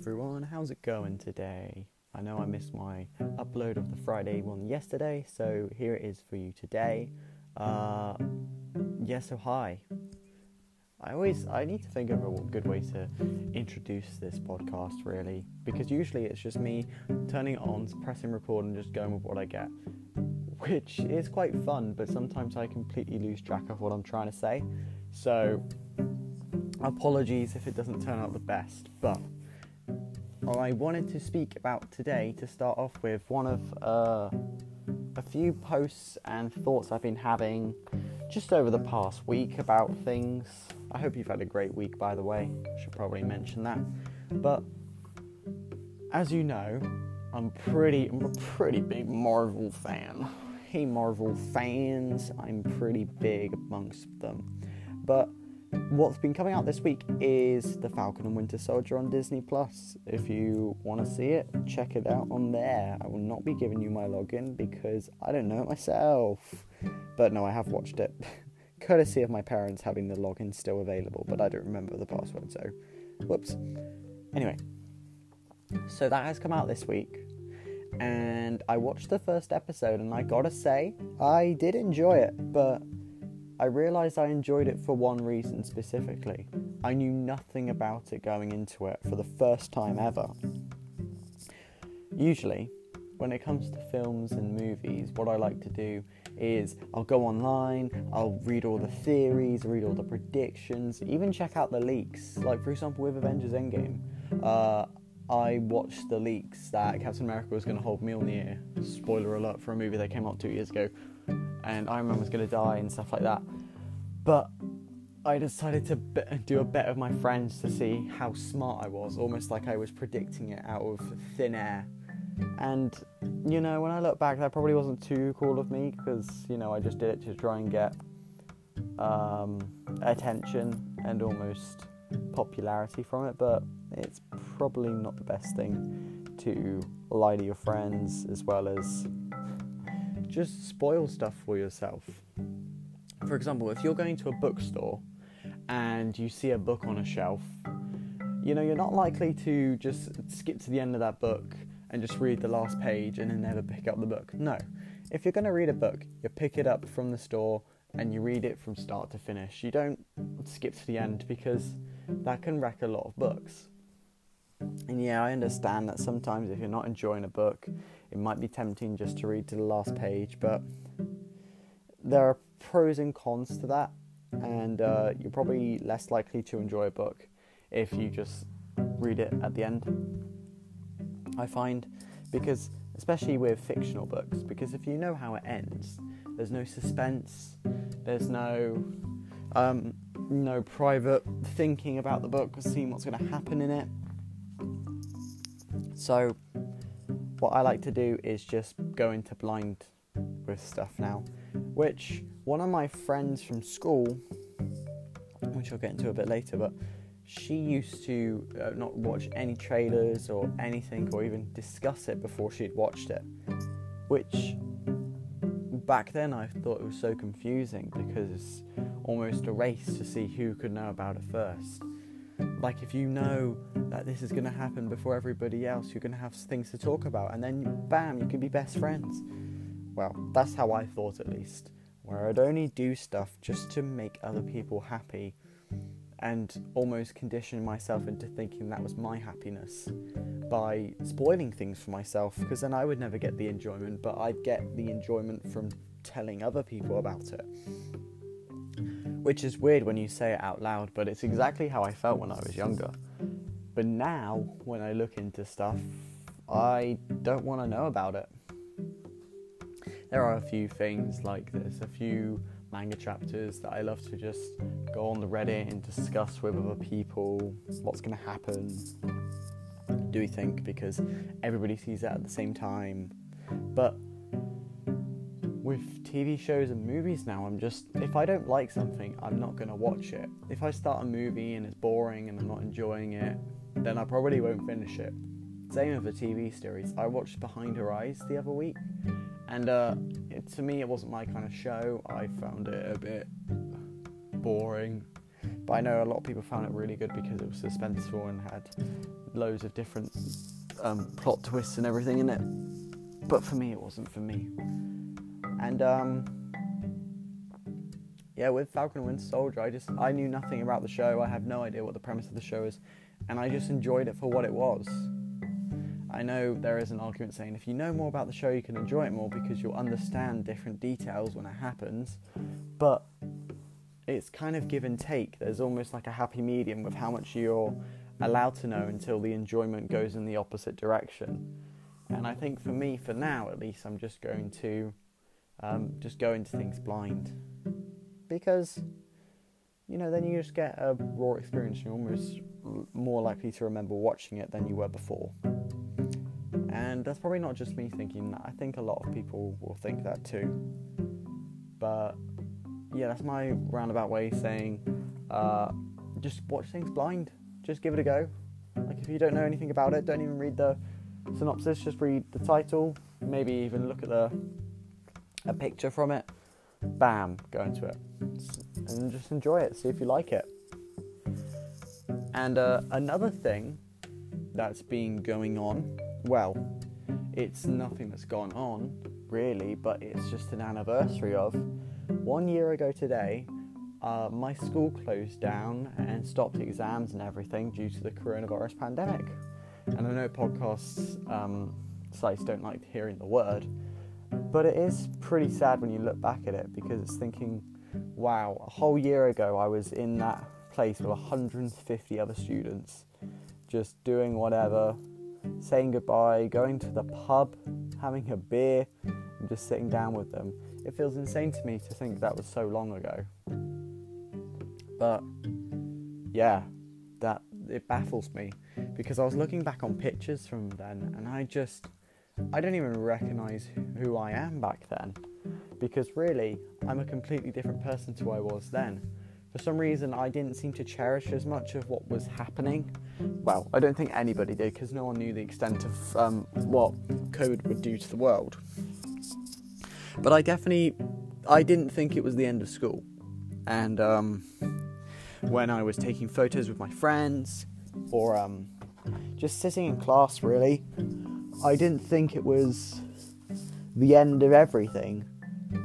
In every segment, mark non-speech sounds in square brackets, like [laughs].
everyone, how's it going today? I know I missed my upload of the Friday one yesterday, so here it is for you today. Uh, yeah, so hi. I always I need to think of a good way to introduce this podcast really, because usually it's just me turning it on, pressing record, and just going with what I get, which is quite fun. But sometimes I completely lose track of what I'm trying to say. So apologies if it doesn't turn out the best, but I wanted to speak about today to start off with one of uh, a few posts and thoughts I've been having just over the past week about things. I hope you've had a great week, by the way. Should probably mention that. But as you know, I'm pretty, I'm a pretty big Marvel fan. Hey, Marvel fans, I'm pretty big amongst them. But what's been coming out this week is The Falcon and Winter Soldier on Disney Plus. If you want to see it, check it out on there. I will not be giving you my login because I don't know it myself. But no, I have watched it. [laughs] Courtesy of my parents having the login still available, but I don't remember the password, so whoops. Anyway, so that has come out this week. And I watched the first episode, and I gotta say, I did enjoy it, but I realised I enjoyed it for one reason specifically. I knew nothing about it going into it for the first time ever. Usually, when it comes to films and movies, what I like to do is I'll go online, I'll read all the theories, read all the predictions, even check out the leaks. Like, for example, with Avengers Endgame, uh, I watched the leaks that Captain America was going to hold Mjolnir. Spoiler alert for a movie that came out two years ago and Iron Man was going to die and stuff like that. But I decided to be- do a bet with my friends to see how smart I was, almost like I was predicting it out of thin air. And you know, when I look back, that probably wasn't too cool of me because you know I just did it to try and get um, attention and almost popularity from it. But it's probably not the best thing to lie to your friends as well as just spoil stuff for yourself. For example, if you're going to a bookstore and you see a book on a shelf, you know, you're not likely to just skip to the end of that book and just read the last page and then never pick up the book. No. If you're going to read a book, you pick it up from the store and you read it from start to finish. You don't skip to the end because that can wreck a lot of books. And yeah, I understand that sometimes if you're not enjoying a book, it might be tempting just to read to the last page, but there are pros and cons to that, and uh, you're probably less likely to enjoy a book if you just read it at the end. I find because, especially with fictional books, because if you know how it ends, there's no suspense, there's no um, no private thinking about the book, or seeing what's going to happen in it. So, what I like to do is just go into blind with stuff now, which one of my friends from school, which I'll get into a bit later, but she used to uh, not watch any trailers or anything or even discuss it before she'd watched it, which back then I thought it was so confusing because it's almost a race to see who could know about it first. Like, if you know that this is going to happen before everybody else, you're going to have things to talk about, and then bam, you can be best friends. Well, that's how I thought at least, where I'd only do stuff just to make other people happy and almost condition myself into thinking that was my happiness by spoiling things for myself because then I would never get the enjoyment, but I'd get the enjoyment from telling other people about it which is weird when you say it out loud, but it's exactly how I felt when I was younger. But now, when I look into stuff, I don't want to know about it. There are a few things like there's a few manga chapters that I love to just go on the Reddit and discuss with other people what's going to happen. Do we think because everybody sees that at the same time? But TV shows and movies now, I'm just, if I don't like something, I'm not going to watch it. If I start a movie and it's boring and I'm not enjoying it, then I probably won't finish it. Same with a TV series. I watched Behind Her Eyes the other week, and uh, it, to me, it wasn't my kind of show. I found it a bit boring. but I know a lot of people found it really good because it was suspenseful and had loads of different um, plot twists and everything in it. But for me, it wasn't for me. And um, yeah, with Falcon and Winter Soldier, I just I knew nothing about the show. I have no idea what the premise of the show is, and I just enjoyed it for what it was. I know there is an argument saying if you know more about the show, you can enjoy it more because you'll understand different details when it happens, but it's kind of give and take. There's almost like a happy medium with how much you're allowed to know until the enjoyment goes in the opposite direction. And I think for me, for now at least, I'm just going to um, just go into things blind because you know then you just get a raw experience. You're almost more likely to remember watching it than you were before. And that's probably not just me thinking that. I think a lot of people will think that too. But yeah, that's my roundabout way of saying uh, just watch things blind. Just give it a go. Like if you don't know anything about it, don't even read the synopsis. Just read the title. Maybe even look at the a picture from it. Bam, go into it and just enjoy it. See if you like it. And uh, another thing that's been going on, well, it's nothing that's gone on really, but it's just an anniversary of one year ago today, uh, my school closed down and stopped exams and everything due to the coronavirus pandemic. And I know podcasts um, sites don't like hearing the word, but it is pretty sad when you look back at it because it's thinking, wow, a whole year ago I was in that place with 150 other students, just doing whatever, saying goodbye, going to the pub, having a beer, and just sitting down with them. It feels insane to me to think that was so long ago. But yeah, that it baffles me because I was looking back on pictures from then and I just I don't even recognize who I am back then because really I'm a completely different person to who I was then. For some reason, I didn't seem to cherish as much of what was happening. Well, I don't think anybody did because no one knew the extent of um, what COVID would do to the world. But I definitely, I didn't think it was the end of school. And um, when I was taking photos with my friends or um, just sitting in class, really, I didn't think it was the end of everything.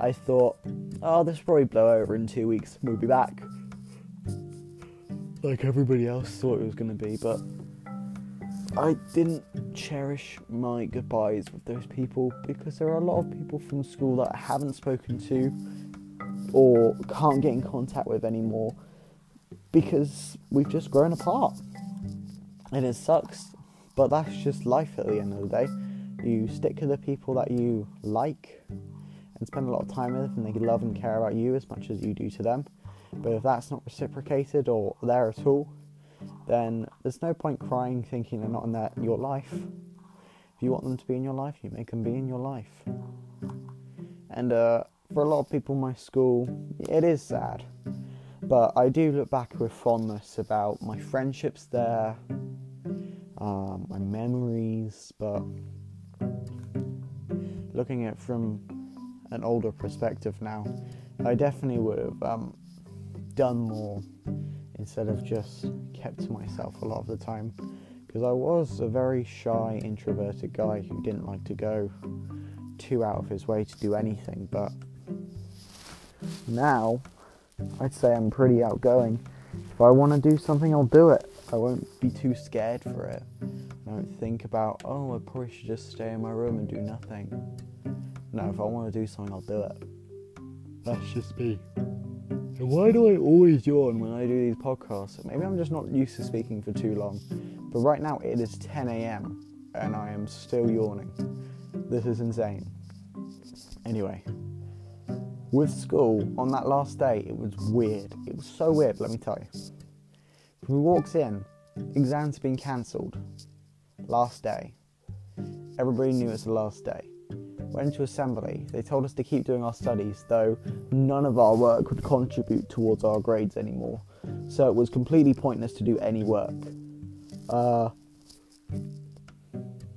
I thought, oh, this will probably blow over in two weeks. We'll be back. Like everybody else thought it was going to be, but I didn't cherish my goodbyes with those people because there are a lot of people from school that I haven't spoken to or can't get in contact with anymore because we've just grown apart. And it sucks, but that's just life at the end of the day. You stick to the people that you like and spend a lot of time with, and they love and care about you as much as you do to them. But if that's not reciprocated or there at all, then there's no point crying thinking they're not in that your life. If you want them to be in your life, you make them be in your life. And uh, for a lot of people in my school, it is sad. But I do look back with fondness about my friendships there, um, my memories, but looking at from an older perspective now, I definitely would have um, done more instead of just kept to myself a lot of the time because I was a very shy, introverted guy who didn't like to go too out of his way to do anything. But now, I'd say I'm pretty outgoing. If I want to do something, I'll do it. I won't be too scared for it. I don't think about, oh, I probably should just stay in my room and do nothing. No, if I want to do something, I'll do it. That's just me. And why do I always yawn when I do these podcasts? Maybe I'm just not used to speaking for too long. But right now it is 10 a.m. and I am still yawning. This is insane. Anyway, with school on that last day, it was weird. It was so weird, let me tell you. We walked in, exams been cancelled. Last day. Everybody knew it's the last day went to assembly. They told us to keep doing our studies, though none of our work would contribute towards our grades anymore. So it was completely pointless to do any work. Uh,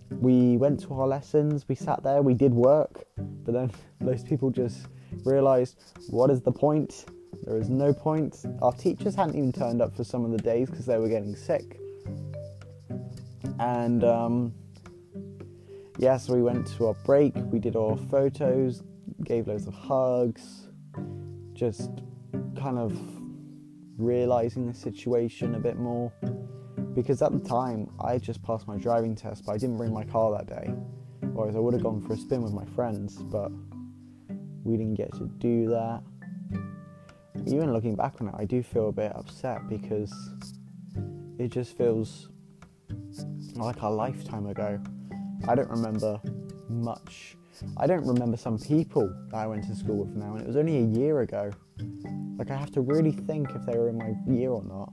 we went to our lessons, we sat there, we did work, but then [laughs] those people just realised what is the point? There is no point. Our teachers hadn't even turned up for some of the days because they were getting sick. And um, yeah, so we went to our break, we did our photos, gave loads of hugs, just kind of realizing the situation a bit more. Because at the time, I just passed my driving test, but I didn't bring my car that day. Whereas I would have gone for a spin with my friends, but we didn't get to do that. Even looking back on it, I do feel a bit upset because it just feels like a lifetime ago. I don't remember much. I don't remember some people that I went to school with now, and it was only a year ago. Like, I have to really think if they were in my year or not.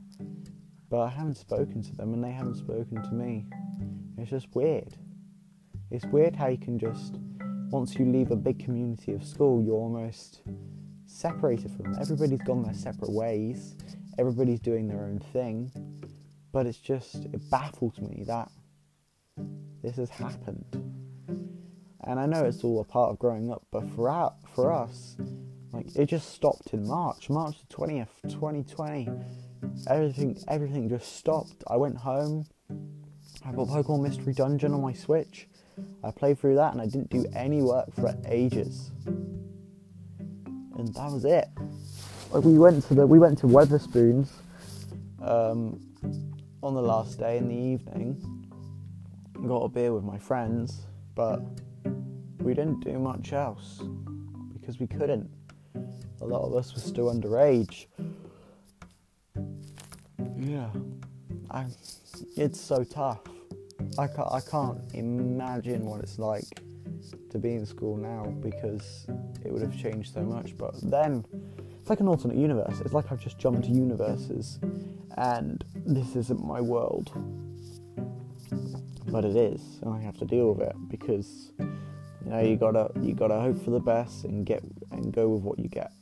But I haven't spoken to them, and they haven't spoken to me. It's just weird. It's weird how you can just, once you leave a big community of school, you're almost separated from them. Everybody's gone their separate ways, everybody's doing their own thing. But it's just, it baffles me that this has happened. And I know it's all a part of growing up, but for our, for us, like it just stopped in March, March the twentieth, twenty twenty. Everything, everything just stopped. I went home. I bought Pokemon Mystery Dungeon on my Switch. I played through that, and I didn't do any work for ages. And that was it. Like we went to the we went to Wetherspoons um, on the last day in the evening. Got a beer with my friends, but we didn't do much else because we couldn't. A lot of us were still underage. Yeah, I, it's so tough. I can't, I can't imagine what it's like to be in school now because it would have changed so much. But then, it's like an alternate universe. It's like I've just jumped to universes and this isn't my world. But it is, and I have to deal with it because you know you gotta you gotta hope for the best and get and go with what you get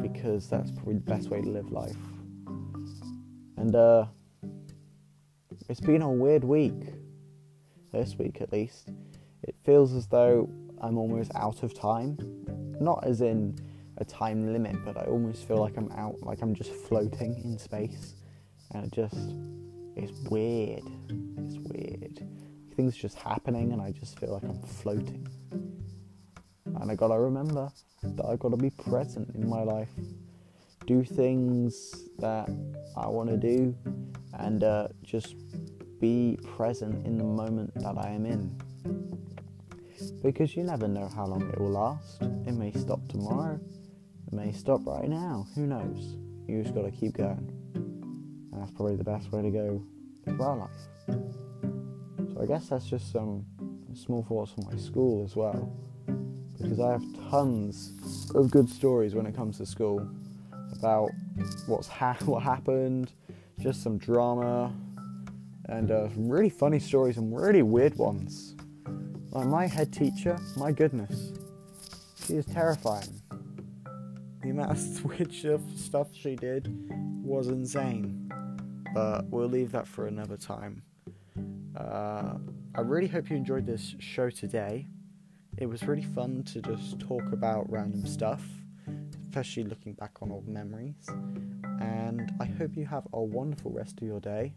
because that's probably the best way to live life. And uh, it's been a weird week. This week, at least, it feels as though I'm almost out of time. Not as in a time limit, but I almost feel like I'm out, like I'm just floating in space, and it just it's weird. It's weird. Things just happening, and I just feel like I'm floating. And I gotta remember that I gotta be present in my life. Do things that I want to do, and uh, just be present in the moment that I am in. Because you never know how long it will last. It may stop tomorrow, it may stop right now. Who knows? You just gotta keep going. And that's probably the best way to go for our life. So I guess that's just some small thoughts on my school as well. Because I have tons of good stories when it comes to school about what's [laughs] ha- what happened, just some drama, and uh, some really funny stories and really weird ones. Like my head teacher, my goodness, she is terrifying. The amount of [laughs] weird stuff she did was insane but we'll leave that for another time. Uh, I really hope you enjoyed this show today. It was really fun to just talk about random stuff, especially looking back on old memories. And I hope you have a wonderful rest of your day.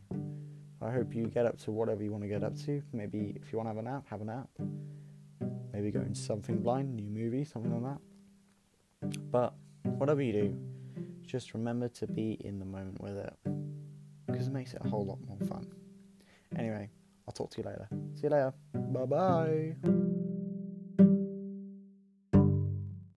I hope you get up to whatever you want to get up to. Maybe if you want to have a nap, have a nap. Maybe go into something blind, new movie, something like that. But whatever you do, just remember to be in the moment with it because it makes it a whole lot more fun. Anyway, I'll talk to you later. See you later. Bye bye.